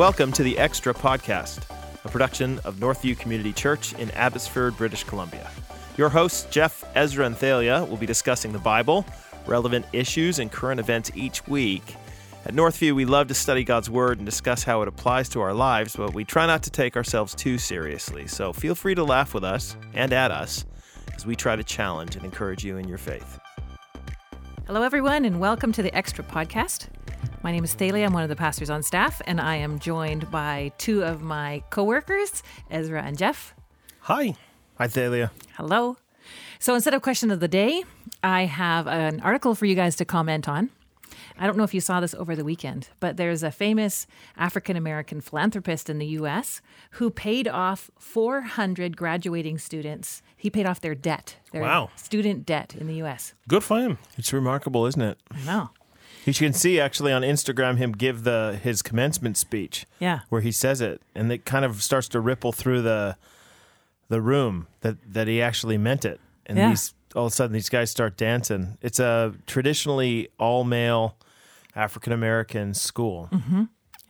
Welcome to the Extra Podcast, a production of Northview Community Church in Abbotsford, British Columbia. Your hosts, Jeff, Ezra, and Thalia, will be discussing the Bible, relevant issues, and current events each week. At Northview, we love to study God's Word and discuss how it applies to our lives, but we try not to take ourselves too seriously. So feel free to laugh with us and at us as we try to challenge and encourage you in your faith. Hello, everyone, and welcome to the Extra Podcast. My name is Thalia. I'm one of the pastors on staff, and I am joined by two of my coworkers, Ezra and Jeff. Hi. Hi, Thalia. Hello. So instead of question of the day, I have an article for you guys to comment on. I don't know if you saw this over the weekend, but there's a famous African American philanthropist in the US who paid off 400 graduating students. He paid off their debt, their Wow. student debt in the US. Good for him. It's remarkable, isn't it? I know. You can see actually on Instagram him give the his commencement speech. Yeah. Where he says it and it kind of starts to ripple through the the room that that he actually meant it. And Yeah. these all of a sudden these guys start dancing. It's a traditionally all male African American school.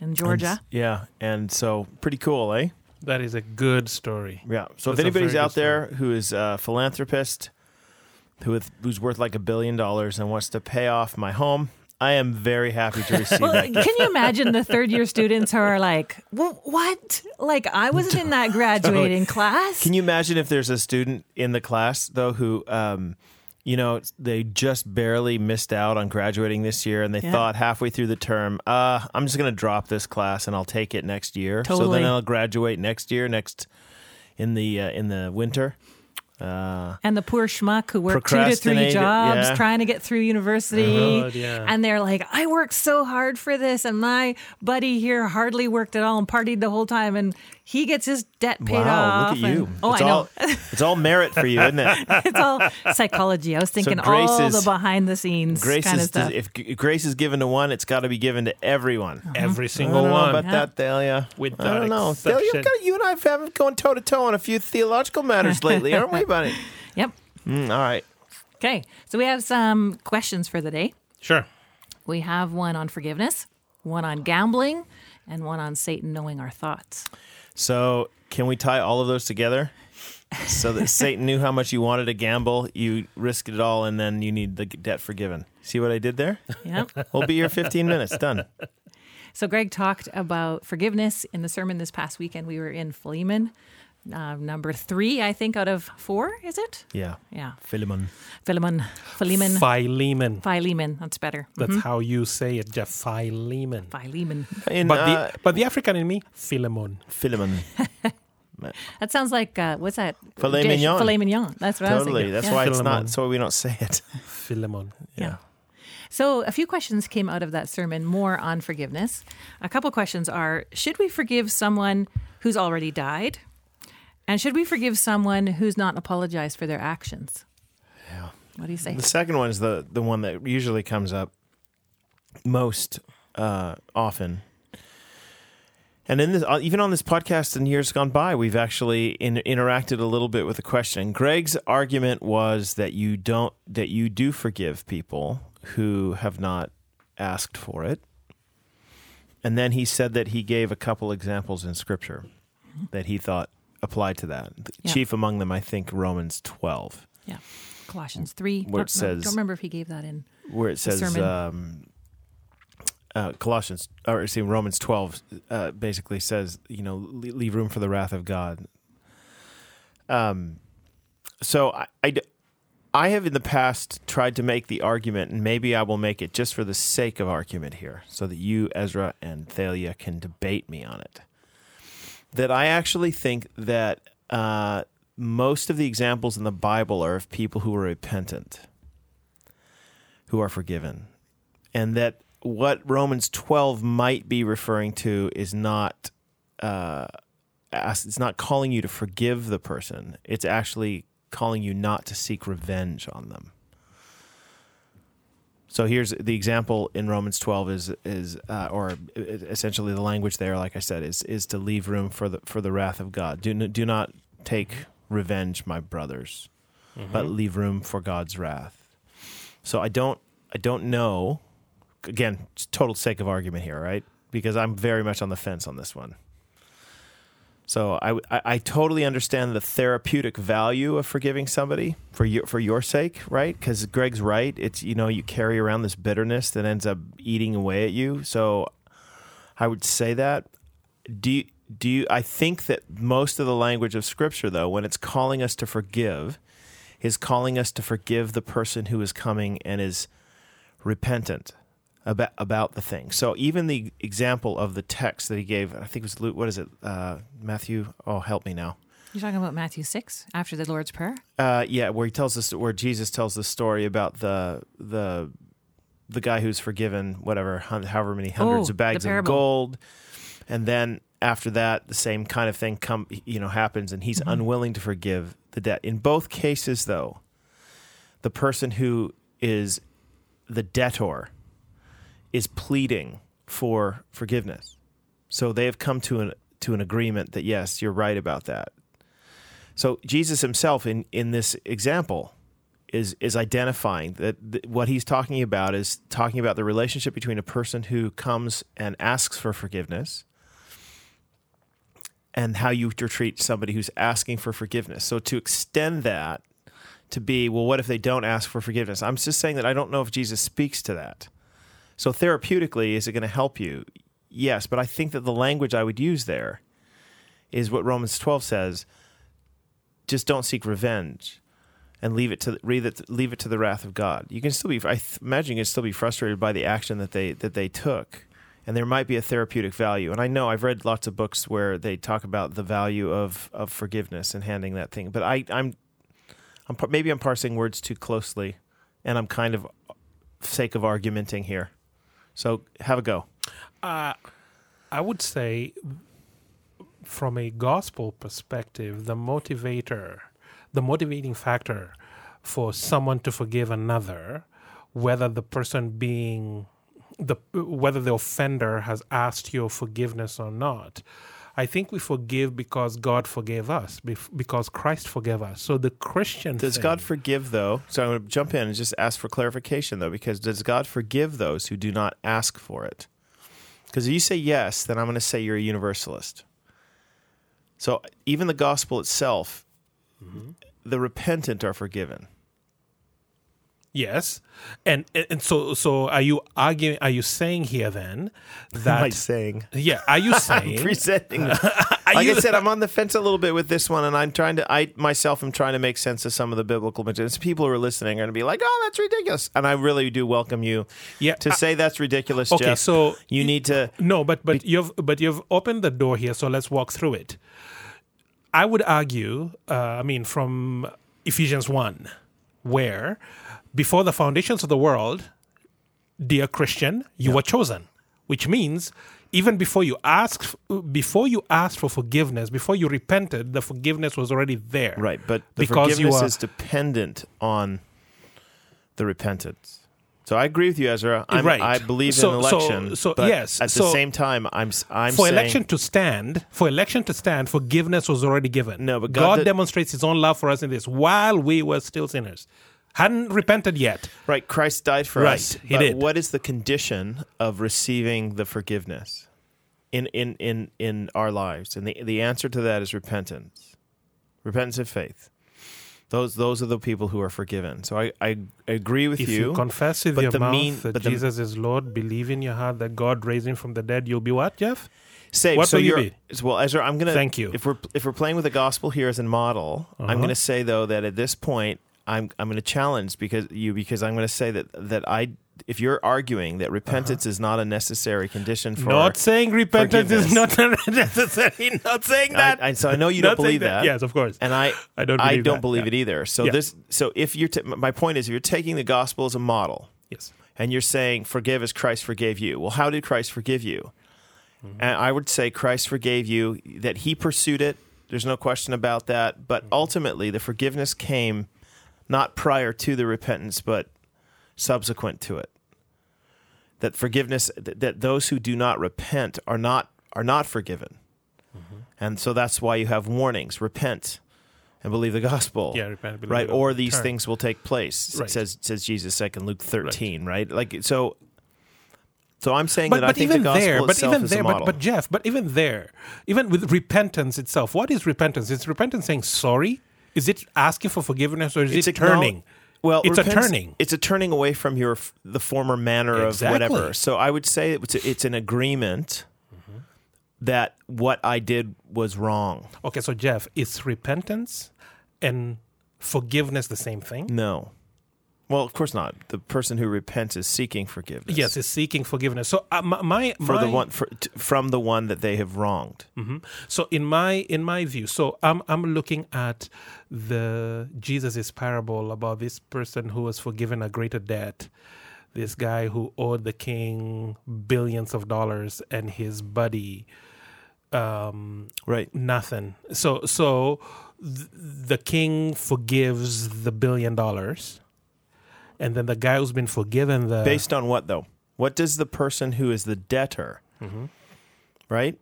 In Georgia. Yeah, and so pretty cool, eh? That is a good story. Yeah. So if That's a anybody's out good there who is a philanthropist who with, who's worth like a billion dollars and wants to pay off my home, I am very happy to receive Well, that. can you imagine the third year students who are like, well, what? Like, I wasn't in that graduating class. Can you imagine if there's a student in the class though who, um, you know, they just barely missed out on graduating this year, and they Yeah. thought halfway through the term, uh, I'm just going to drop this class and I'll take it next year. So then I'll graduate next year, next in the uh, in the winter. Uh, and the poor schmuck who worked two to three jobs yeah. trying to get through university. God, yeah. And they're like, I worked so hard for this, and my buddy here hardly worked at all and partied the whole time, and he gets his debt paid wow, off. look at you! and- oh, it's I know. all it's all merit for you, isn't it? it's all psychology. I was thinking Grace all is- the behind the scenes Grace kind of is stuff. if grace is given to one, it's got to be given to everyone. Every I single don't know one. about Yeah. that, Thalia. With I don't know. Thalia, exception. you've got, you and I have been going toe to toe on a few theological matters lately, aren't we, buddy? yep. Mm, all right. Okay. So we have some questions for the day. Sure. We have one on forgiveness, one on gambling, and one on Satan knowing our thoughts. So, can we tie all of those together? So that Satan knew how much you wanted to gamble, you risked it all, and then you need the debt forgiven. See what I did there? Yep. We'll be here 15 minutes. Done. So Greg talked about forgiveness in the sermon this past weekend. We were in Philemon, uh, number three, I think, out of four. Is it? Yeah. Yeah, Philemon. Philemon, Philemon, Philemon. Philemon. That's better. That's how you say it, Jeff. Philemon. Philemon. In, But uh, the but the African in me, Philemon. Philemon. That sounds like uh, what's that? Filet dish? mignon. Filet mignon. That's what I was Totally. thinking. That's Yeah. why it's not. That's why we don't say it. Philemon. Yeah. So a few questions came out of that sermon, more on forgiveness. A couple questions are: Should we forgive someone who's already died, and should we forgive someone who's not apologized for their actions? Yeah. What do you say? The second one is the the one that usually comes up most uh, often. And in this, uh, even on this podcast in years gone by, we've actually in, interacted a little bit with the question. Greg's argument was that you don't that you do forgive people who have not asked for it, and then he said that he gave a couple examples in Scripture that he thought applied to that. Yeah. Chief among them, I think, Romans twelve. Yeah. Colossians 3. Where it Don't- no, says- don't remember if he gave that in. where it says sermon. um, uh, Colossians or see Romans twelve uh, basically says you know leave room for the wrath of God. Um, so I, I, I have in the past tried to make the argument, and maybe I will make it just for the sake of argument here, so that you Ezra and Thalia can debate me on it. That I actually think that uh, most of the examples in the Bible are of people who are repentant who are forgiven. And that what Romans 12 might be referring to is not uh, it's not calling you to forgive the person. It's actually calling you not to seek revenge on them. So here's the example in Romans 12 is is uh, or essentially the language there like I said is is to leave room for the for the wrath of God. Do do not take revenge my brothers, but leave room for God's wrath. So I don't I don't know. Again, total sake of argument here, right? because I'm very much on the fence on this one. So I, I, I totally understand the therapeutic value of forgiving somebody for your for your sake, right? Because Greg's right. It's you know you carry around this bitterness that ends up eating away at you. So I would say that. Do you, do you, I think that most of the language of Scripture, though, when it's calling us to forgive, is calling us to forgive the person who is coming and is repentant about about the thing. So even the example of the text that he gave, I think it was Luke. What is it? Uh, Matthew. Oh, help me now. You're talking about Matthew 6 after the Lord's Prayer? Uh, yeah, where he tells us where Jesus tells the story about the the the guy who's forgiven whatever however many hundreds Oh, of bags of gold, and then after that the same kind of thing come you know happens, and he's Mm-hmm. unwilling to forgive the debt. In both cases, though, the person who is the debtor is pleading for forgiveness. So they have come to an to an agreement that yes, you're right about that. So Jesus himself in in this example is is identifying that th- what he's talking about is talking about the relationship between a person who comes and asks for forgiveness and how you treat somebody who's asking for forgiveness. So to extend that to be, well, what if they don't ask for forgiveness? I'm just saying that I don't know if Jesus speaks to that. So therapeutically, is it going to help you? Yes, but I think that the language I would use there is what Romans 12 says. Just don't seek revenge and leave it to leave it, leave it to the wrath of God. You can still be I imagine you can still be frustrated by the action that they that they took. And there might be a therapeutic value. And I know I've read lots of books where they talk about the value of, of forgiveness and handing that thing. But I, I'm I'm maybe I'm parsing words too closely, and I'm kind of sake of argumenting here. So have a go. Uh, I would say, from a gospel perspective, the motivator, the motivating factor for someone to forgive another, whether the person being the whether the offender has asked your forgiveness or not. I think we forgive because God forgave us, because Christ forgave us. So the Christian Does thing- God forgive though? So I'm going to jump in and just ask for clarification though, because does God forgive those who do not ask for it? Because if you say yes, then I'm going to say you're a universalist. So even the gospel itself, mm-hmm. the repentant are forgiven. Yes, and and so so are you arguing? Are you saying here then Am I that saying? yeah? Are you saying presenting. like you- I said, I'm on the fence a little bit with this one, and I'm trying to. I myself am trying to make sense of some of the biblical materials. People who are listening are going to be like, "Oh, that's ridiculous," and I really do welcome you Yeah, to I- say that's ridiculous. Okay, Jeff. so you need to. No, but but you've but you've opened the door here, so let's walk through it. I would argue, uh, I mean, from Ephesians one, where before the foundations of the world, dear Christian, you were chosen, which means even before you asked, before you asked for forgiveness, before you repented, the forgiveness was already there. Right, but the Because forgiveness are- is dependent on the repentance. So I agree with you, Ezra. I'm, Right. I believe So- in election. so, but yes, At the same time, I'm I'm for saying election to stand, for election to stand, forgiveness was already given. No, but God God, did- demonstrates His own love for us in this while we were still sinners, hadn't repented yet. Right, Christ died for us. Right, us. he but did. What is the condition of receiving the forgiveness in in in in our lives? And the the answer to that is repentance, repentance of faith. Those those are the people who are forgiven. So I I agree with If you. you, confess with your the mouth mean- that but the- Jesus is Lord, believe in your heart that God raised Him from the dead, you'll be what, Jeff? Saved. What so will you you're- Well, Ezra, I'm gonna Thank you. If we're if we're playing with the gospel here as a model, I'm Uh-huh. gonna say though that at this point I'm I'm gonna challenge because you because I'm gonna say that that I if you're arguing that repentance is not a necessary condition for Uh-huh. Not saying repentance is not necessary. Not saying that. I, so I know you don't believe that. Yes, of course. And I, I don't I believe don't that, believe yeah. it either. So Yeah. this, so if you're, t- my point is, if you're taking the gospel as a model, yes. and you're saying, "Forgive as Christ forgave you." Well, how did Christ forgive you? Mm-hmm. And I would say Christ forgave you. That He pursued it. There's no question about that. But Mm-hmm. ultimately, the forgiveness came not prior to the repentance, but subsequent to it. That forgiveness, that, that those who do not repent are not are not forgiven, Mm-hmm. and so that's why you have warnings: repent and believe the gospel. Yeah, repent, believe right. the Or these turn. things will take place. Right. Says says Jesus second Luke thirteen. Right. Like so. So I'm saying but, that I but think even the gospel there, but itself even is there, a but, but Jeff, but even there, even with repentance itself, what is repentance? Is repentance saying sorry? Is it asking for forgiveness, or is It's it turning? Well, it's a turning. It's a turning away from your f- the former manner Exactly. of whatever. So I would say it's a, it's an agreement Mm-hmm. that what I did was wrong. Okay, so Jeff, is repentance and forgiveness the same thing? No. Well, of course not. The person who repents is seeking forgiveness. Yes, is seeking forgiveness. So uh, my, my for the one for, t- from the one that they have wronged. Mhm. So in my in my view, so I'm I'm looking at the Jesus's parable about this person who was forgiven a greater debt. This guy who owed the king billions of dollars and his buddy um, Right. nothing. So so th- the king forgives the billion dollars, and then the guy who's been forgiven the Based on what though? What does the person who is the debtor, Mm-hmm. right?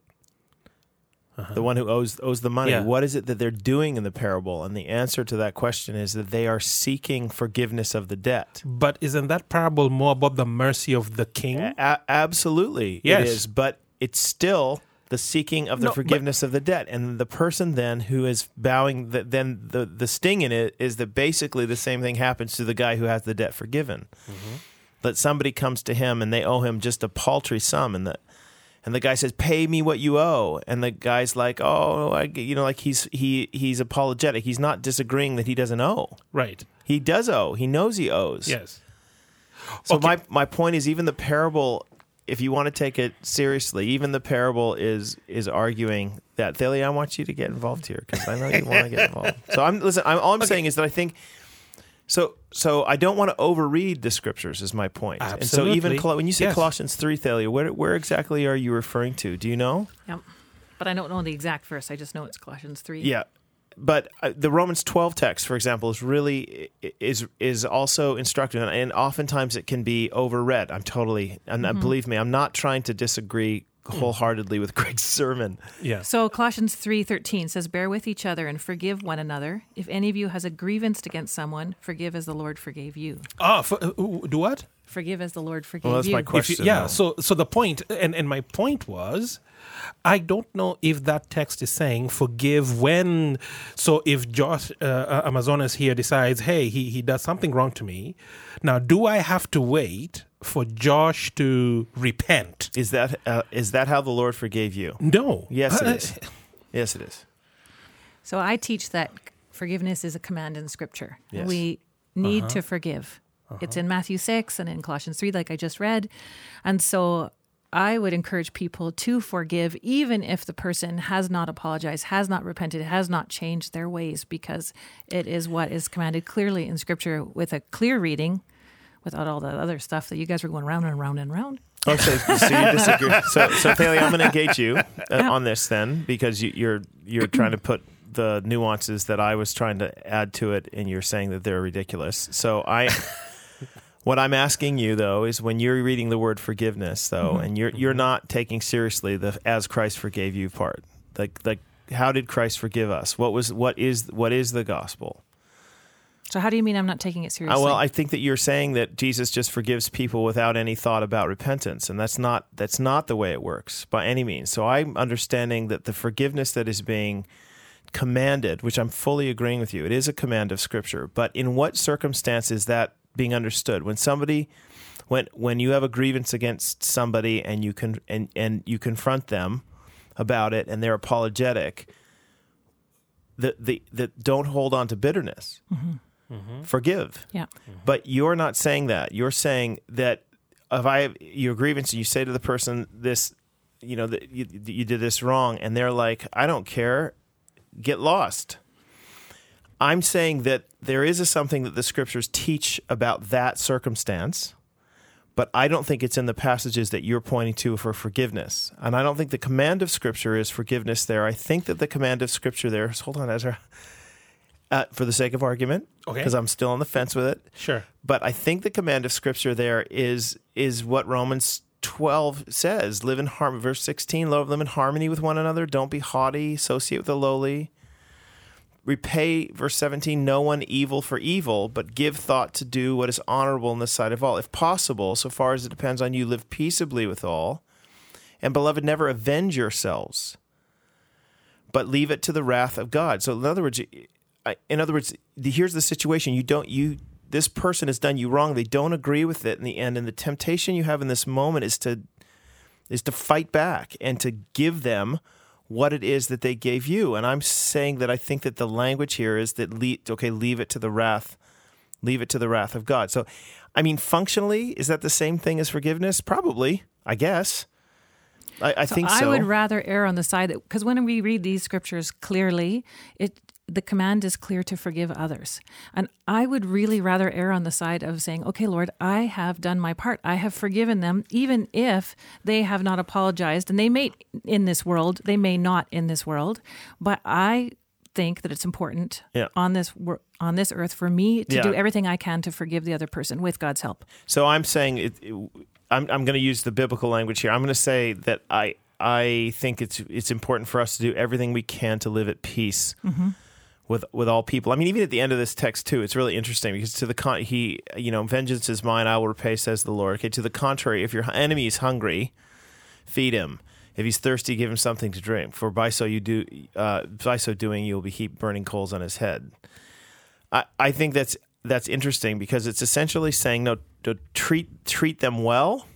The one who owes owes the money. Uh-huh. Yeah. What is it that they're doing in the parable? And the answer to that question is that they are seeking forgiveness of the debt. But isn't that parable more about the mercy of the king? A- absolutely, Yes. it is. But it's still the seeking of the No, but- forgiveness of the debt, and the person then who is bowing. The, then the the sting in it is that basically the same thing happens to the guy who has the debt forgiven. Mm-hmm. That somebody comes to him and they owe him just a paltry sum, and the and the guy says, "Pay me what you owe," and the guy's like, "Oh, I, you know, like he's he he's apologetic. He's not disagreeing that he doesn't owe. Right. He does owe. He knows he owes. Yes. So Okay. my my point is even the parable if you want to take it seriously, even the parable is is arguing that Thalia, I want you to get involved here because I know you want to get involved. So I'm listen. I'm, all I'm saying is that I think so. So I don't want to overread the scriptures. Is my point. Absolutely. And so even Col- when you say Yes. Colossians three, Thalia, where where exactly are you referring to? Do you know? Yep. But I don't know the exact verse. I just know it's Colossians 3. Yeah. But uh, the Romans 12 text, for example, is really is is also instructive, and, and oftentimes it can be overread. I'm totally, and uh, believe me, I'm not trying to disagree wholeheartedly with Greg's sermon. Yeah. So Colossians 3:13 says bear with each other and forgive one another. If any of you has a grievance against someone, forgive as the Lord forgave you. Ah, for, uh, do what? Forgive as the Lord forgave Well, that's you. my If you- question. yeah. though. So so the point, and and my point was, I don't know if that text is saying forgive when. So if Josh uh, uh, Amazonas here decides, hey, he he does something wrong to me, now do I have to wait for Josh to repent? is that uh, is that how the Lord forgave you? No. Yes, it Uh. Yes, it is. So I teach that forgiveness is a command in Scripture. Yes. We need to forgive. It's in Matthew 6 and in Colossians 3, like I just read. And so I would encourage people to forgive, even if the person has not apologized, has not repented, has not changed their ways, because it is what is commanded clearly in Scripture with a clear reading, without all the other stuff that you guys were going round and round and round. Oh, so, so you disagree? So, so Thalia, I'm going to engage you uh, on this then, because you, you're you're trying to put the nuances that I was trying to add to it, and you're saying that they're ridiculous. So I, what I'm asking you though is when you're reading the word forgiveness though, and you're you're not taking seriously the as Christ forgave you part, like like how did Christ forgive us? What was what is what is the gospel? So, how do you mean I'm not taking it seriously? Uh, well, I think that you're saying that Jesus just forgives people without any thought about repentance, and that's not that's not the way it works by any means. So I'm understanding that the forgiveness that is being commanded, which I'm fully agreeing with you, it is a command of Scripture. But in what circumstance is that being understood? When somebody, when when you have a grievance against somebody and you can and and you confront them about it, and they're apologetic. The, the, the don't hold on to bitterness. Mm-hmm. Mm-hmm. Forgive. yeah. Mm-hmm. But you're not saying that. You're saying that if I have your grievance and you say to the person this, you know, that you, you did this wrong, and they're like, I don't care, get lost. I'm saying that there is a something that the scriptures teach about that circumstance, but I don't think it's in the passages that you're pointing to for forgiveness. And I don't think the command of scripture is forgiveness there. I think that the command of scripture there is, hold on, Ezra, uh, for the sake of argument, Okay. because I'm still on the fence with it. Sure. But I think the command of Scripture there is is what Romans twelve says: live in harmony. Verse sixteen: live in harmony with one another. Don't be haughty. Associate with the lowly. Repay verse 17 no one evil for evil but give thought to do what is honorable in the sight of all. If possible so far as it depends on you live peaceably with all. And beloved never avenge yourselves but leave it to the wrath of god. So in other words in other words here's the situation. You don't you this person has done you wrong. They don't agree with it in the end. And the temptation you have in this moment is to is to fight back and to give them what it is that they gave you. And I'm saying that I think that the language here is that le- okay, leave it to the wrath, leave it to the wrath of God. So, I mean, functionally, is that the same thing as forgiveness? Probably, I guess. I, I think so. I would rather err on the side that because when we read these scriptures clearly, it the command is clear to forgive others. And I would really rather err on the side of saying, okay, Lord, I have done my part. I have forgiven them, even if they have not apologized. And they may in this world, they may not in this world. But I think that it's important Yeah. on this on this earth for me to Yeah. do everything I can to forgive the other person with God's help. So I'm saying it, it- I'm I'm going to use the biblical language here. I'm going to say that I I think it's it's important for us to do everything we can to live at peace mm-hmm. With with all people. I mean, even at the end of this text too, it's really interesting because to the con he you know vengeance is mine, I will repay, says the Lord. Okay, to the contrary, if your enemy is hungry, feed him. If he's thirsty, give him something to drink. For by so you do, uh, by so doing, you will be heap burning coals on his head. I, I think that's that's interesting because it's essentially saying no to treat treat them well.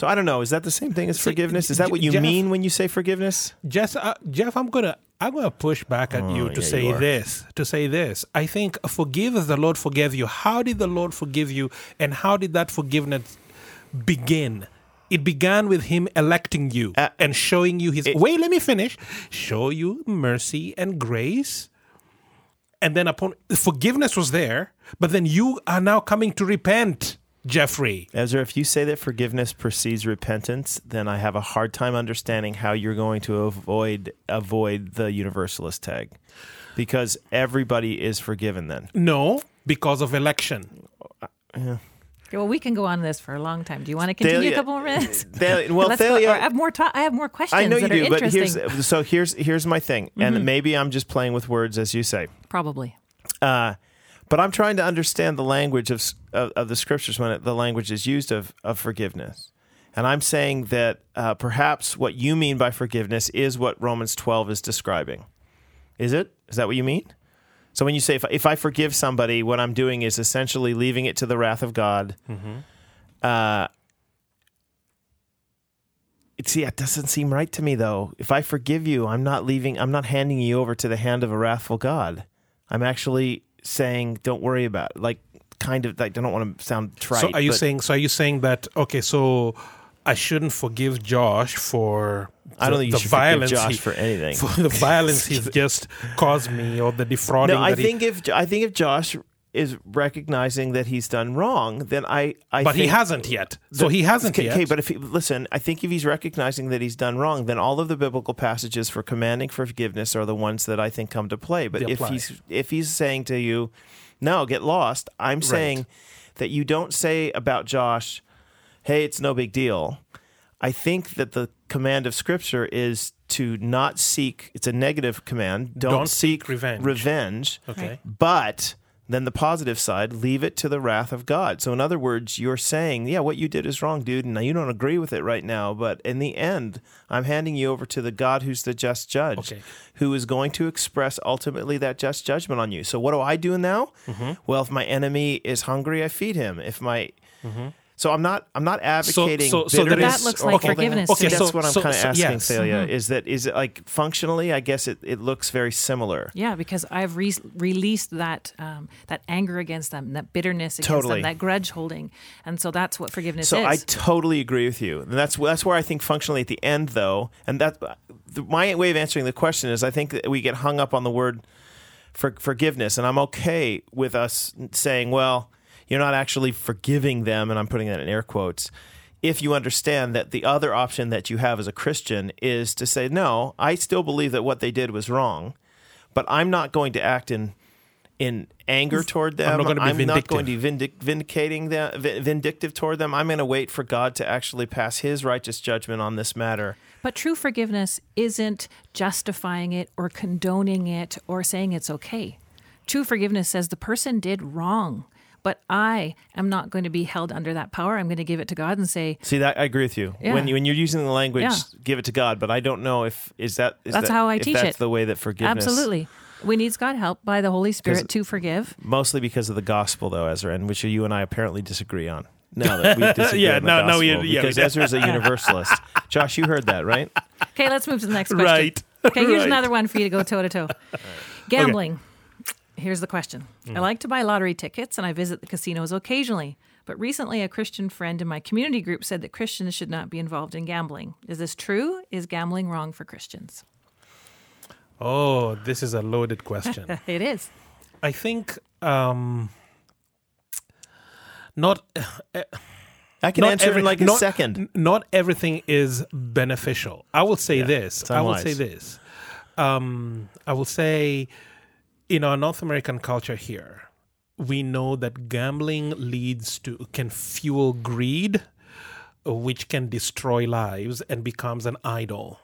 So I don't know. Is that the same thing as forgiveness? Is that what you Jeff- mean when you say forgiveness? Jeff, uh, Jeff, I'm gonna I'm gonna push back at you Oh, to yeah, say you this. To say this, I think forgive as the Lord forgave you. How did the Lord forgive you, and how did that forgiveness begin? It began with Him electing you Uh, and showing you His. it- wait, let me finish. Show you mercy and grace, and then upon forgiveness was there, but then you are now coming to repent, Jeffrey. Ezra, if you say that forgiveness precedes repentance, then I have a hard time understanding how you're going to avoid avoid the universalist tag, because everybody is forgiven. Then No, because of election. Yeah. well, we can go on this for a long time. Do you want to continue Thalia- a couple more minutes? Thalia- well, Thalia- I have more. Ta- I have more questions I know you that do, are but. Mm-hmm. here's so here's here's my thing, and maybe I'm just playing with words as you say. Probably. Uh, but I'm trying to understand the language of, of, of the scriptures when it, the language is used of, of forgiveness. And I'm saying that uh, perhaps what you mean by forgiveness is what Romans 12 is describing. Is it? Is that what you mean? So when you say, if, if I forgive somebody, what I'm doing is essentially leaving it to the wrath of God. Uh, it, see, it doesn't seem right to me, though. If I forgive you, I'm not leaving, I'm not handing you over to the hand of a wrathful God. I'm actually saying, don't worry about it. Like, kind of, like, I don't want to sound trite. So are you saying? So are you saying that? Okay, so I shouldn't forgive Josh for I don't think you the should forgive violence Josh he, for anything. for the violence he's just caused me or the defrauding. No, I that he- think if I think if Josh is recognizing that he's done wrong, then I, I but he hasn't yet. So he hasn't okay, yet. Okay, but if he, listen, I think if he's recognizing that he's done wrong, then all of the biblical passages for commanding forgiveness are the ones that I think come to play. But if he's if he's saying to you, "No, get lost," I'm saying that you don't say about Josh, "Hey, it's no big deal." I think that the command of Scripture is to not seek. It's a negative command. Don't, Don't seek seek revenge. Revenge. okay. But then the positive side, leave it to the wrath of God. So, in other words, you're saying, yeah, what you did is wrong, dude, and now you don't agree with it right now. But in the end, I'm handing you over to the God who's the just judge, Okay. who is going to express ultimately that just judgment on you. So, what do I do now? Mm-hmm. Well, if my enemy is hungry, I feed him. If my so I'm not I'm not advocating so- so that bitterness That looks or like holding- forgiveness Okay, that's so- what I'm so- kind of so- asking, yes. Thalia. Mm-hmm. Is that is it like functionally? I guess it, it looks very similar. Yeah, because I've re- released that um, that anger against them, that bitterness against Totally. them, that grudge holding, and so that's what forgiveness So is. I totally agree with you. And that's that's where I think functionally at the end though, and that the, my way of answering the question is I think that we get hung up on the word for forgiveness, and I'm okay with us saying, well, you're not actually forgiving them, and I'm putting that in air quotes. If you understand that the other option that you have as a Christian is to say, no, I still believe that what they did was wrong, but I'm not going to act in in anger toward them. I'm not gonna be not vindictive. going to be vindic- vindicating them, vindictive toward them. I'm going to wait for God to actually pass His righteous judgment on this matter. But true forgiveness isn't justifying it or condoning it or saying it's okay. True forgiveness says the person did wrong, but I am not going to be held under that power. I'm going to give it to God and say, See that I agree with you. Yeah. When you, when you're using the language, Yeah. give it to God. But I don't know if is that is That's that- how I if teach that's it. the way that forgiveness. absolutely. We needs God help by the Holy Spirit to forgive. Mostly because of the gospel, though, Ezra, and which you and I apparently disagree on. No, that we disagree Yeah, on the no, no, we- yeah, we because do. Ezra is a universalist. Josh, you heard that, right? Okay, let's move to the next question. Right. Okay, here's Right. another one for you to go toe to toe. Gambling. Here's the question. I like to buy lottery tickets and I visit the casinos occasionally. But recently, a Christian friend in my community group said that Christians should not be involved in gambling. Is this true? Is gambling wrong for Christians? Oh, this is a loaded question. It is. I think um, not I can not answer every- in like a not- second. Not everything is beneficial. I will say this. it's I will say this. Um, I will say, in our North American culture here, we know that gambling leads to can fuel greed, which can destroy lives and becomes an idol.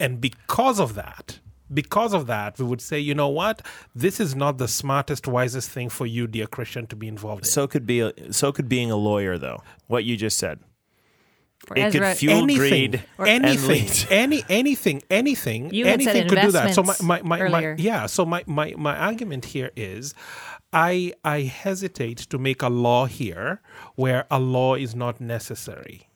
And because of that, because of that, we would say, you know what? This is not the smartest, wisest thing for you, dear Christian, to be involved in. So could be a, so could being a lawyer, though. What you just said. For It could fuel anything, greed and anything, lead. any, anything, anything, You anything could do that. So my, my, my, my yeah. So my, my, my argument here is, I, I hesitate to make a law here where a law is not necessary.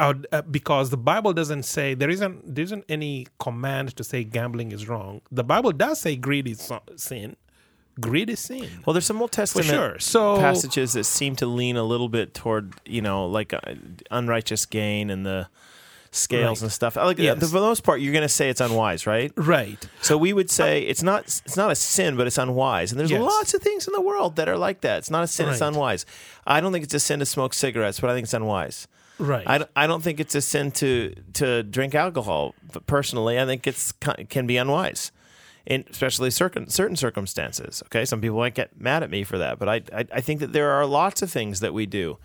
Would, uh, because the Bible doesn't say there isn't there isn't any command to say gambling is wrong. The Bible does say greed is sin. Greed is sin. Well, there's some Old Testament sure. So passages that seem to lean a little bit toward you know like uh, unrighteous gain and the scales Right. and stuff. Like Yes. for the most part, you're going to say it's unwise, right? right. So we would say it's not it's not a sin, but it's unwise. And there's Yes. lots of things in the world that are like that. It's not a sin; it's unwise. I don't think it's a sin to smoke cigarettes, but I think it's unwise. Right. I, don't- I don't think it's a sin to to drink alcohol. But personally, I think it's can be unwise, in especially certain certain circumstances. Okay, some people might get mad at me for that, but I I, I think that there are lots of things that we do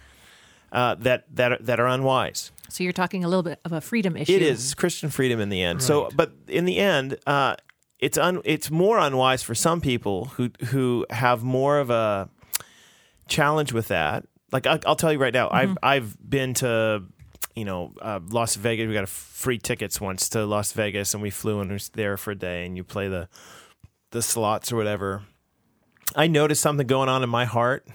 uh, that that are, that are unwise. so you're talking a little bit of a freedom issue. It is Christian freedom in the end. So, but in the end, uh, it's un, it's more unwise for some people who who have more of a challenge with that. Like I, I'll tell you right now, I've I've been to you know uh, Las Vegas. We got free tickets once to Las Vegas, and we flew and was there for a day, and you play the the slots or whatever. I noticed something going on in my heart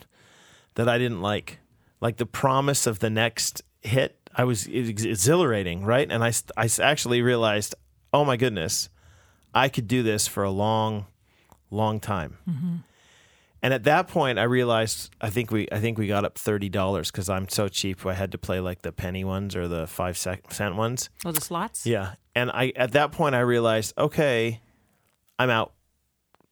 that I didn't like, like the promise of the next hit. I was exhilarating, right? And I, I actually realized, oh my goodness, I could do this for a long, long time. And at that point, I realized I think we I think we got up thirty dollars because I'm so cheap. I had to play like the penny ones or the five cent ones. Oh, the slots? Yeah. And I at that point I realized, okay, I'm out.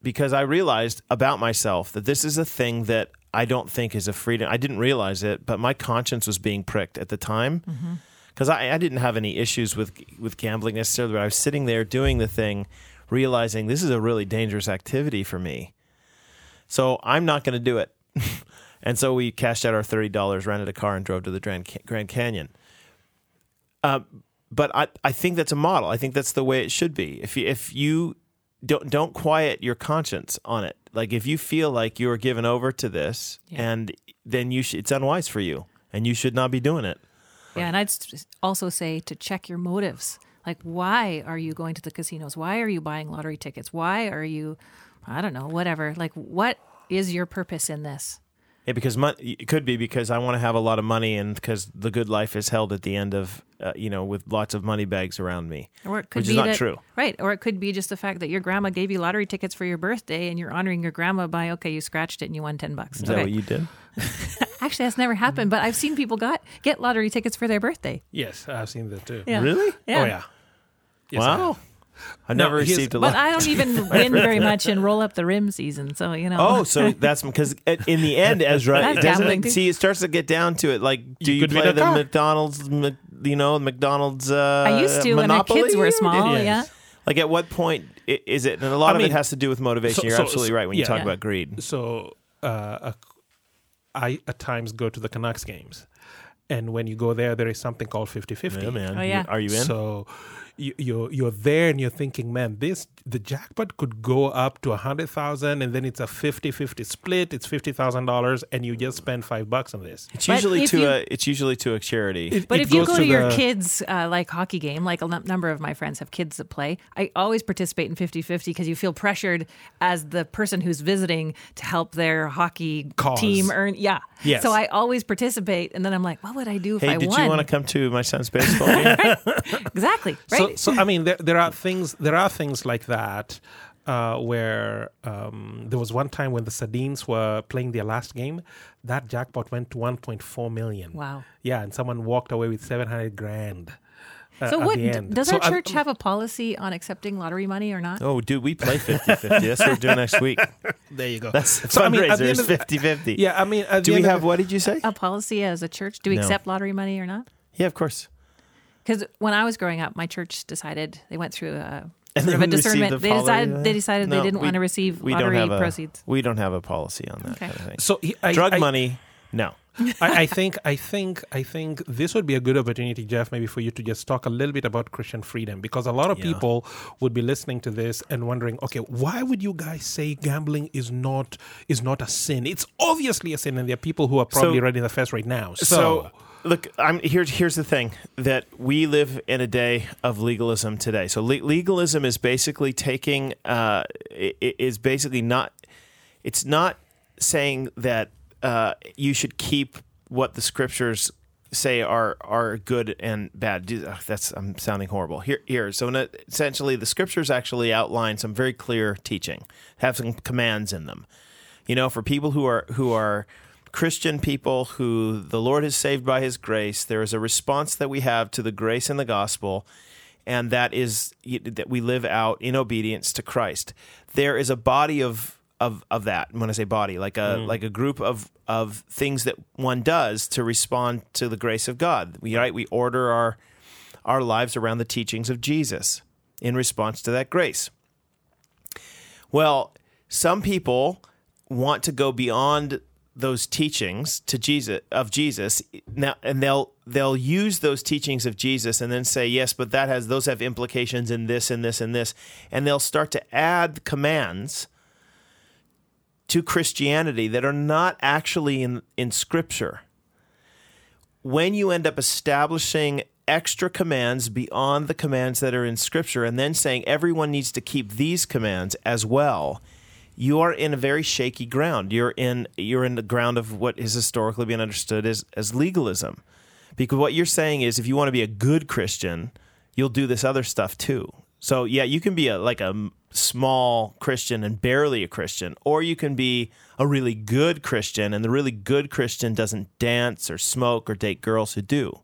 Because I realized about myself that this is a thing that I don't think is a freedom. I didn't realize it, but my conscience was being pricked at the time. Mm-hmm. Because I, I didn't have any issues with with gambling necessarily, but I was sitting there doing the thing, realizing this is a really dangerous activity for me. So I'm not going to do it. and so we cashed out our thirty dollars, rented a car, and drove to the Grand, Grand Canyon. Uh, but I, I think that's a model. I think that's the way it should be. If you, if you don't don't quiet your conscience on it, like if you feel like you are given over to this, Yeah. and then you sh- it's unwise for you, and you should not be doing it. Yeah, and I'd also say to check your motives. Like, why are you going to the casinos? Why are you buying lottery tickets? Why are you, I don't know, whatever. Like, what is your purpose in this? Yeah, because mon- it could be because I want to have a lot of money, and because the good life is held at the end of, uh, you know, with lots of money bags around me. Or it could Which be is not that- true. Right. Or it could be just the fact that your grandma gave you lottery tickets for your birthday and you're honoring your grandma by, okay, you scratched it and you won 10 bucks. Is that what you did? Actually, that's never happened, but I've seen people got get lottery tickets for their birthday. Yes, I've seen that too. Yeah. Really? Yeah. Oh yeah. Yes, I wow. I've No, never received a But. I don't even win very much in roll up the rim season. So, you know. Oh, so that's because in the end, Ezra, it doesn't see it starts to get down to it. Like, do You you, play the car. McDonald's, you know, McDonald's? Uh, I used to when my kids were small. Yeah. Like, at what point is it? And a lot I of mean, it has to do with motivation. so- You're so- absolutely so- right when you talk Yeah. about greed. So uh, I at times go to the Canucks games, and when you go there, there is something called 50-50. Yeah, man. Oh, yeah. Are you in? So you, you're you're there and you're thinking, man, this the jackpot could go up to a hundred thousand, and then it's a 50-50 split. It's fifty thousand dollars, and you just spend five bucks on this. it's But usually to you- a. It's usually to a charity. It- But it if you go to, your the- kids' uh, like hockey game, like a number of my friends have kids that play, I always participate in 50 50 because you feel pressured as the person who's visiting to help their hockey Cause. team earn. Yeah. Yes. So I always participate. And then I'm like, what would I do if hey, I did won? you want to come to my son's baseball game? exactly. So, Right. so I mean, there, there are things there are things like that uh, where um, there was one time when the Sedins were playing their last game, that jackpot went to 1.4 million. wow. Yeah, and someone walked away with 700 grand. Uh, So what does So our I- church have a policy on accepting lottery money or not? oh, dude, we play 50-50. That's what we're doing next week. There you go. That's the So, I mean, at fundraiser the is 50-50. yeah, I mean, Do the we have what did you say? A policy as a church? Do we No. accept lottery money or not? Yeah, of course. Because when I was growing up, my church decided they went through a And sort of a discernment. the They decided they decided No, they didn't we- want to receive We don't lottery have a proceeds. we don't have a policy on that Okay. kind of thing. So he- I, Drug I- money, no. I, I think I think I think this would be a good opportunity, Jeff, maybe for you to just talk a little bit about Christian freedom because a lot of Yeah. people would be listening to this and wondering, okay, why would you guys say gambling is not is not a sin? It's obviously a sin, and there are people who are probably So- right the face right now. So, So, look, I'm here's here's the thing that we live in a day of legalism today. So le- legalism is basically taking uh, is basically not. It's not saying that uh, you should keep what the scriptures say are are good and bad. That's I'm sounding horrible. Here here. So essentially, the scriptures actually outline some very clear teaching, have some commands in them. You know, for people who are who are Christian people who the Lord has saved by His grace, there is a response that we have to the grace and the gospel, and that is that we live out in obedience to Christ. There is a body of of of that. When I say body, like a mm. like a group of of things that one does to respond to the grace of God. We right we order our our lives around the teachings of Jesus in response to that grace. Well, some people want to go beyond those teachings to Jesus of Jesus now and they'll they'll use those teachings of Jesus and then say yes but that has those have implications in this and this and this. And they'll start to add commands to Christianity that are not actually in in scripture. When you end up establishing extra commands beyond the commands that are in scripture and then saying everyone needs to keep these commands as well you are in a very shaky ground. You're in you're in the ground of what has historically been understood as as legalism. Because what you're saying is if you want to be a good christian you'll do this other stuff too. So yeah you can be a like a small christian and barely a christian or you can be a really good christian and the really good christian doesn't dance or smoke or date girls who do.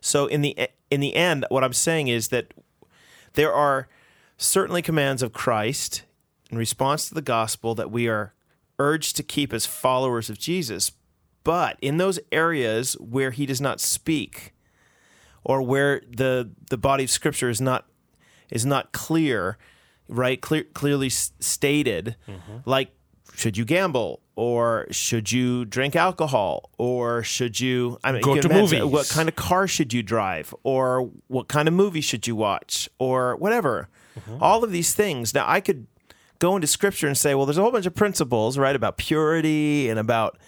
So in the in the end, what I'm saying is that there are certainly commands of Christ in response to the gospel that we are urged to keep as followers of Jesus. But in those areas where he does not speak or where the the body of scripture is not is not clear, right? Clear, clearly stated, mm-hmm. like should you gamble or should you drink alcohol or should you I mean, Go you to movies. what kind of car should you drive or what kind of movie should you watch or whatever. Mm-hmm. All of these things. Now I could go into scripture and say, well, there's a whole bunch of principles, right, about purity and about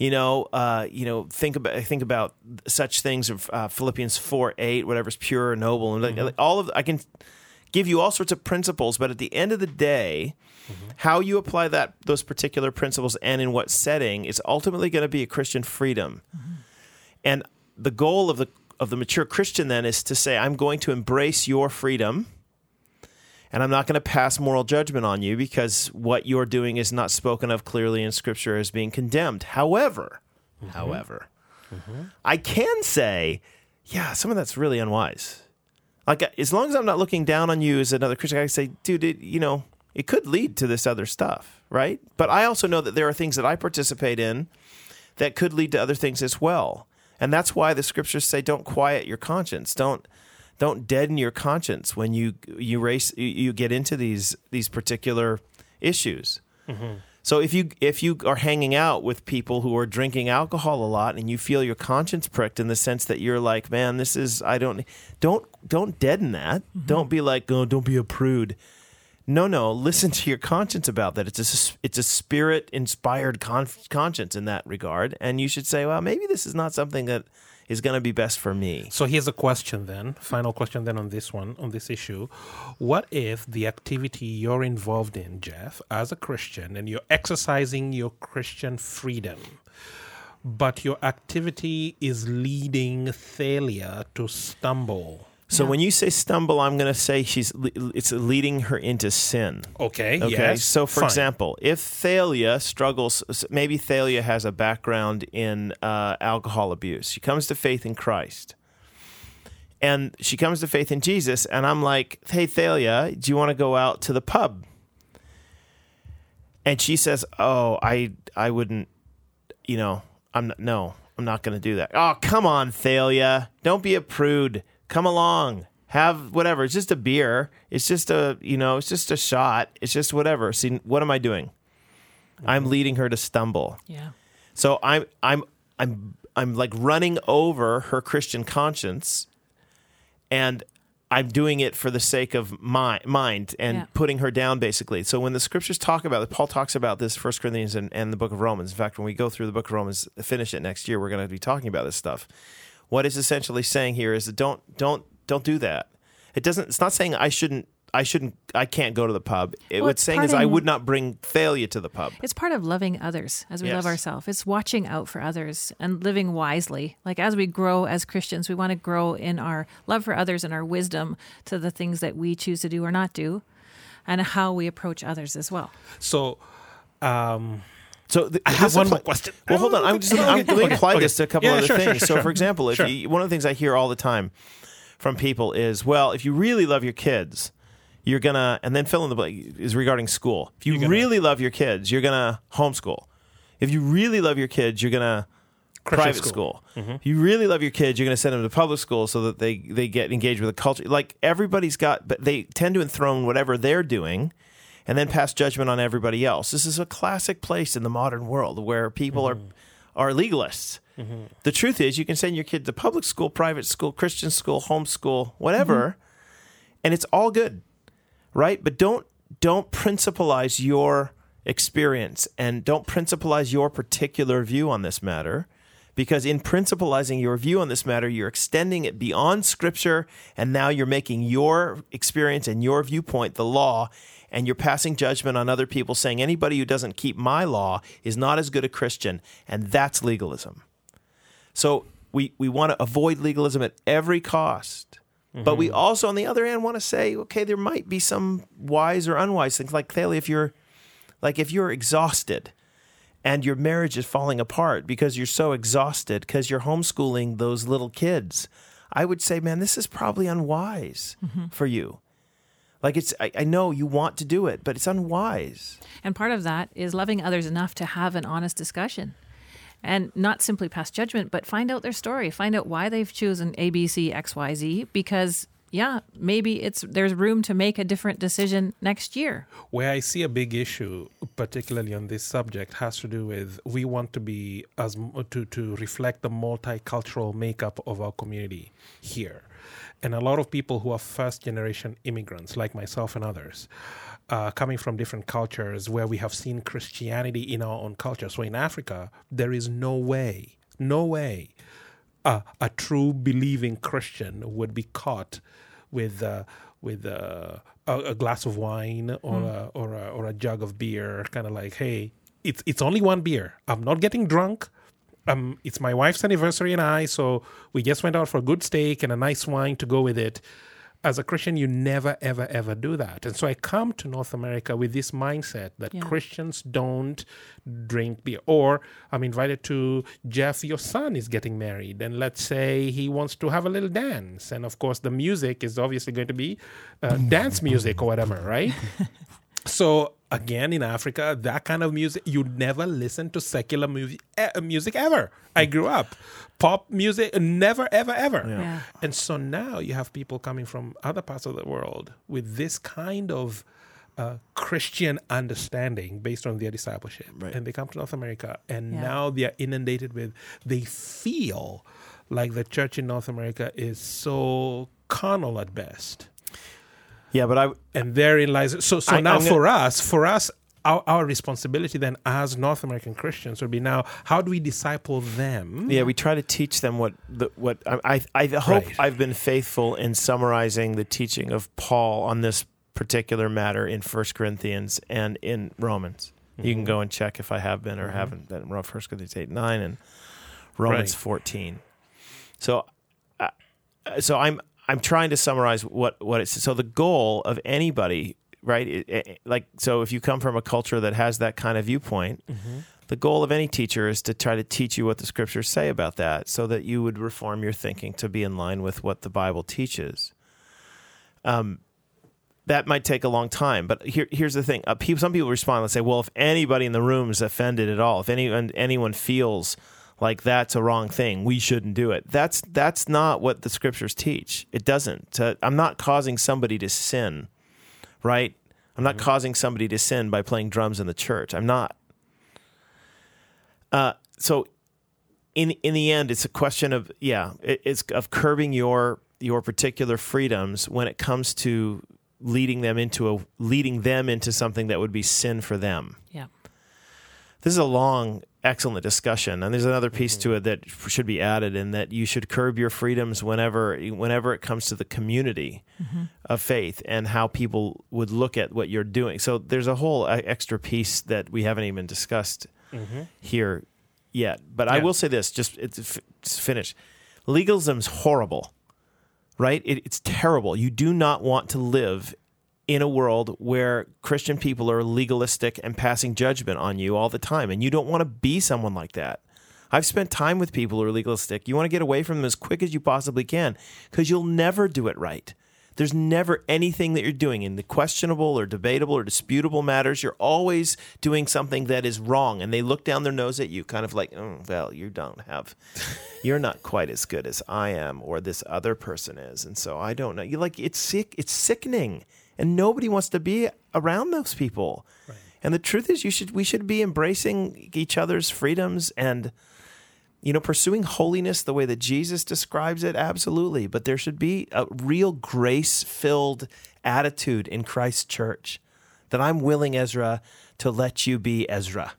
you know, uh, you know, think about think about such things of uh, Philippians four eight, whatever's pure and noble, and like all of I can give you all sorts of principles, but at the end of the day, how you apply that those particular principles and in what setting is ultimately going to be a Christian freedom. And the goal of the of the mature Christian then is to say, I'm going to embrace your freedom. And I'm not going to pass moral judgment on you because what you're doing is not spoken of clearly in Scripture as being condemned. However, mm-hmm. however, mm-hmm. I can say, yeah, some of that's really unwise. Like as long as I'm not looking down on you as another Christian, I can say, dude, it, you know, it could lead to this other stuff, right? But I also know that there are things that I participate in that could lead to other things as well. And that's why the scriptures say don't quiet your conscience. Don't don't deaden your conscience when you you race you- get into these these particular issues. Mm-hmm. So if you if you are hanging out with people who are drinking alcohol a lot and you feel your conscience pricked in the sense that you're like, man, this is I don't don't don't deaden that. Mm-hmm. Don't be like, oh, don't be a prude. No, no. Listen to your conscience about that. It's a it's a spirit inspired con- conscience in that regard, and you should say, well, maybe this is not something that is going to be best for me. So here's a question then, final question then on this one, on this issue. What if the activity you're involved in, Jeff, as a Christian, and you're exercising your Christian freedom, but your activity is leading Thalia to stumble? So Yeah. when you say stumble, I'm going to say she's it's leading her into sin. Okay, Okay. yes. so, for fine. example, if Thalia struggles, maybe Thalia has a background in uh, alcohol abuse. She comes to faith in Christ. And she comes to faith in Jesus. And I'm like, hey, Thalia, do you want to go out to the pub? And she says, oh, I, I wouldn't, you know, I'm not, no, I'm not going to do that. Oh, come on, Thalia. Don't be a prude. Come along. Have whatever. It's just a beer. It's just a, you know, it's just a shot. It's just whatever. See, what am I doing? I'm mm-hmm. leading her to stumble. Yeah. So I'm I'm I'm I'm like running over her Christian conscience and I'm doing it for the sake of my mind and Yeah. putting her down basically. So when the scriptures talk about it, Paul talks about this First Corinthians and, and the book of Romans. In fact, when we go through the book of Romans, finish it next year, we're going to be talking about this stuff. What it's essentially saying here is that don't don't don't do that. It doesn't it's not saying I shouldn't I shouldn't I can't go to the pub. It, Well, what's saying is part I would not bring Thalia to the pub. It's part of loving others as we love ourselves. It's watching out for others and living wisely. Like as we grow as Christians, we want to grow in our love for others and our wisdom to the things that we choose to do or not do and how we approach others as well. So, um, So th- I have one more question. Well, hold on. I'm just I'm going to apply okay. this to a couple Yeah, other sure, things. sure, so, sure. for example, if you, one of the things I hear all the time from people is, well, if you really love your kids, you're gonna, and then fill in the blank is regarding school. If you gonna- really love your kids, you're gonna homeschool. If you really love your kids, you're gonna private school. Mm-hmm. If you really love your kids, you're going to send them to public school so that they they get engaged with the culture. Like everybody's got, but they tend to enthrone whatever they're doing, and then pass judgment on everybody else. This is a classic place in the modern world where people Mm-hmm. are are legalists. The truth is, you can send your kid to public school, private school, Christian school, homeschool, whatever, and it's all good, right? But don't don't principalize your experience and don't principalize your particular view on this matter because in principalizing your view on this matter you're extending it beyond scripture and now you're making your experience and your viewpoint the law and you're passing judgment on other people saying anybody who doesn't keep my law is not as good a christian and that's legalism so we, we want to avoid legalism at every cost. But we mm-hmm. also, on the other hand, want to say, okay, there might be some wise or unwise things. Like Thalia, if you're like if you're exhausted and your marriage is falling apart because you're so exhausted because you're homeschooling those little kids, I would say, man, this is probably unwise mm-hmm. for you. Like it's I, I know you want to do it, but it's unwise. And part of that is loving others enough to have an honest discussion and not simply pass judgment, but find out their story, find out why they've chosen A, B, C, X, Y, Z, because yeah, maybe it's there's room to make a different decision next year. Where I see a big issue, particularly on this subject, has to do with we want to be as to to reflect the multicultural makeup of our community here, and a lot of people who are first generation immigrants, like myself and others, uh, coming from different cultures where we have seen Christianity in our own culture. So in Africa, there is no way, no way a, a true believing Christian would be caught with uh, with uh, a, a glass of wine or a, or a, or a jug of beer, kind of like, hey, it's it's only one beer. I'm not getting drunk. Um, it's my wife's anniversary and I, so we just went out for a good steak and a nice wine to go with it. As a Christian, you never, ever, ever do that. And so I come to North America with this mindset that Yeah. Christians don't drink beer. Or I'm invited to Jeff, your son is getting married, and let's say he wants to have a little dance. And of course, the music is obviously going to be uh, dance music or whatever, right? so again in Africa, that kind of music, you never listen to secular music, music ever. I grew up. Pop music, never, ever, ever. Yeah. And so now you have people coming from other parts of the world with this kind of uh, Christian understanding based on their discipleship. Right. And they come to North America and Yeah. now they are inundated with, they feel like the church in North America is so carnal at best Yeah, but I and therein lies so so I- now I'm gonna- for us for us our, our responsibility then as north american christians would be now how do we disciple them yeah we try to teach them what the what I I, I hope Right. I've been faithful in summarizing the teaching of Paul on this particular matter in First Corinthians and in Romans. You can Mhm. go and check if I have been or Mhm. haven't been. First Corinthians eight nine and Romans Right. fourteen. So, uh, so I'm I'm trying to summarize what what it's. So the goal of anybody, right? It, it- like so, if you come from a culture that has that kind of viewpoint, Mhm. the goal of any teacher is to try to teach you what the scriptures say about that, so that you would reform your thinking to be in line with what the Bible teaches. Um, that might take a long time. But here, here's the thing: uh, people, some people respond and say, "Well, if anybody in the room is offended at all, if anyone anyone feels like that's a wrong thing, we shouldn't do it." That's that's not what the scriptures teach. It doesn't. Uh, I'm not causing somebody to sin, right? I'm not causing somebody to sin by playing drums in the church. I'm not. Uh, so in in the end, it's a question of yeah, it, it's of curbing your your particular freedoms when it comes to leading them into a leading them into something that would be sin for them. Yeah. This is a long, excellent discussion, and there's another piece to it that should be added, in that you should curb your freedoms whenever whenever it comes to the community of faith and how people would look at what you're doing. So there's a whole uh, extra piece that we haven't even discussed Mhm. here yet. But I will say this: just it's, it's finish. Legalism's horrible, right? It, it's terrible. You do not want to live in a world where Christian people are legalistic and passing judgment on you all the time, and you don't want to be someone like that. I've spent time with people who are legalistic. You want to get away from them as quick as you possibly can because you'll never do it right. There's never anything that you're doing in the questionable or debatable or disputable matters. You're always doing something that is wrong, and they look down their nose at you, kind of like, oh, well, you don't have, you're not quite as good as I am, or this other person is, and so I don't know. You like it's sick, it's sickening, and nobody wants to be around those people. And the truth is, you should we should be embracing each other's freedoms and you know, pursuing holiness the way that Jesus describes it, absolutely. But there should be a real grace filled attitude in Christ's church that I'm willing, Ezra, to let you be Ezra,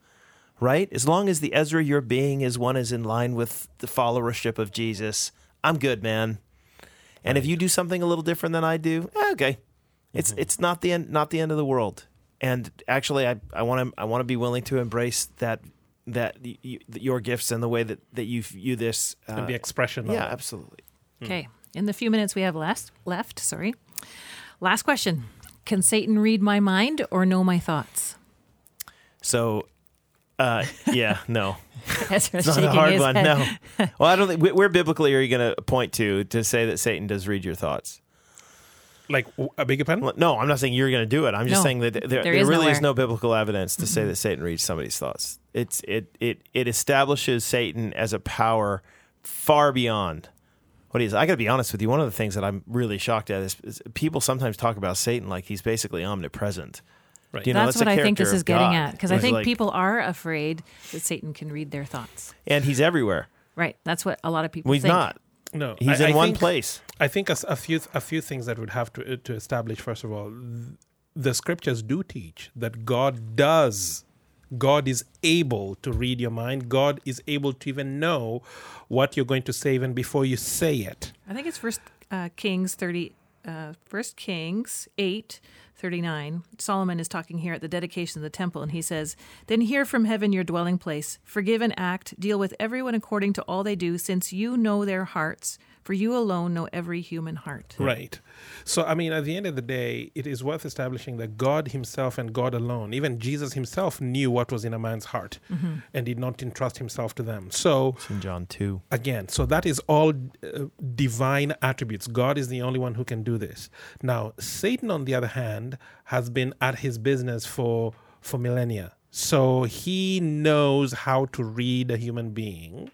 right? As long as the Ezra you're being is one is in line with the followership of Jesus, I'm good, man. And if you do something a little different than I do, eh, okay, it's it's not the end not the end of the world. And actually, I I want to I want to be willing to embrace that that y- y- your gifts and the way that that you view this. Uh, and the expression yeah, of absolutely. Okay. In the few minutes we have left, left, sorry. Last question. Can Satan read my mind or know my thoughts? So, uh, yeah, no, Ezra's it's not a hard one. head. No, well, I don't think where- where biblically are you going to point to to say that Satan does read your thoughts? Like a bigger pen Well, No, I'm not saying you're going to do it. I'm just No, saying that there, there, there is really is no biblical evidence to say mm-hmm. that Satan reads somebody's thoughts. It's it it it establishes Satan as a power far beyond what he is. I got to be honest with you. One of the things that I'm really shocked at is, is people sometimes talk about Satan like he's basically omnipresent. right You know, that's that's what I think this character is of getting God. at. Because I He's think like- people are afraid that Satan can read their thoughts. And he's everywhere. Right. That's what a lot of people Well, he's think. not. No He's I- in I one think- place. I think a, s- a few a few things that would have to to establish. First of all, the scriptures do teach that God does. God is able to read your mind. God is able to even know what you're going to say even before you say it. I think it's First uh, Kings thirty, uh, First Kings eight thirty nine. Solomon is talking here at the dedication of the temple, and he says, "Then hear from heaven your dwelling place. Forgive and act. Deal with everyone according to all they do, since you know their hearts. For you alone know every human heart." Right. So, I mean, at the end of the day, it is worth establishing that God Himself and God alone, even Jesus Himself, knew what was in a man's heart and did not entrust Himself to them. So, It's in John two. again, so that is all uh, divine attributes. God is the only one who can do this. Now, Satan, on the other hand, has been at his business for for millennia. So he knows how to read a human being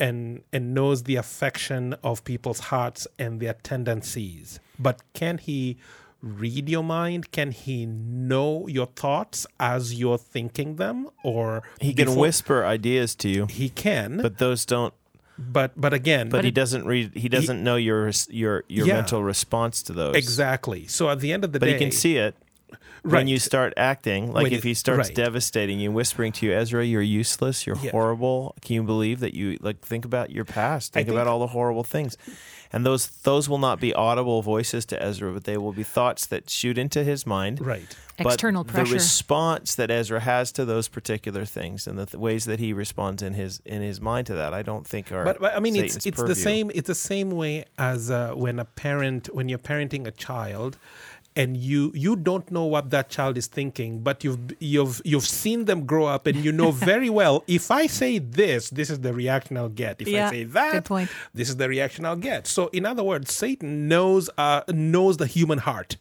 and and knows the affection of people's hearts and their tendencies. But can he read your mind? Can he know your thoughts as you're thinking them or He can before- whisper ideas to you, he can but but those don't. but, but again But, he doesn't read. He doesn't know your your your Yeah. mental response to those. exactly. So at the end of the day But he can see it when you start acting. Like When if he starts right. devastating you, whispering to you, Ezra, you're useless. You're Yeah. horrible. Can you believe that you like think about your past? I Think, about all the horrible things. And those those will not be audible voices to Ezra, but they will be thoughts that shoot into his mind. right. But External pressure. The response that Ezra has to those particular things and the th- ways that he responds in his in his mind to that, I don't think are. But, but I mean, it's Satan's it's the purview. same. It's the same way as uh, when a parent, when you're parenting a child, and you you don't know what that child is thinking, but you've you've you've seen them grow up, and you know very well if I say this, this is the reaction I'll get. If Yeah, I say that, this is the reaction I'll get. So, in other words, Satan knows uh, knows the human heart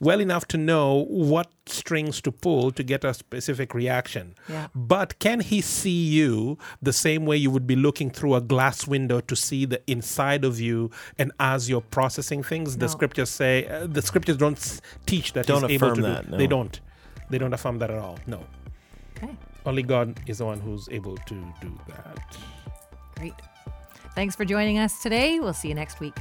well enough to know what strings to pull to get a specific reaction. Yeah. But can he see you the same way you would be looking through a glass window to see the inside of you? And as you're processing things, the scriptures say uh, the scriptures don't teach that Don't he's able to affirm do. that, no. They don't. They don't affirm that at all. No. Okay, Only God is the one who's able to do that. great. Thanks for joining us today. We'll see you next week.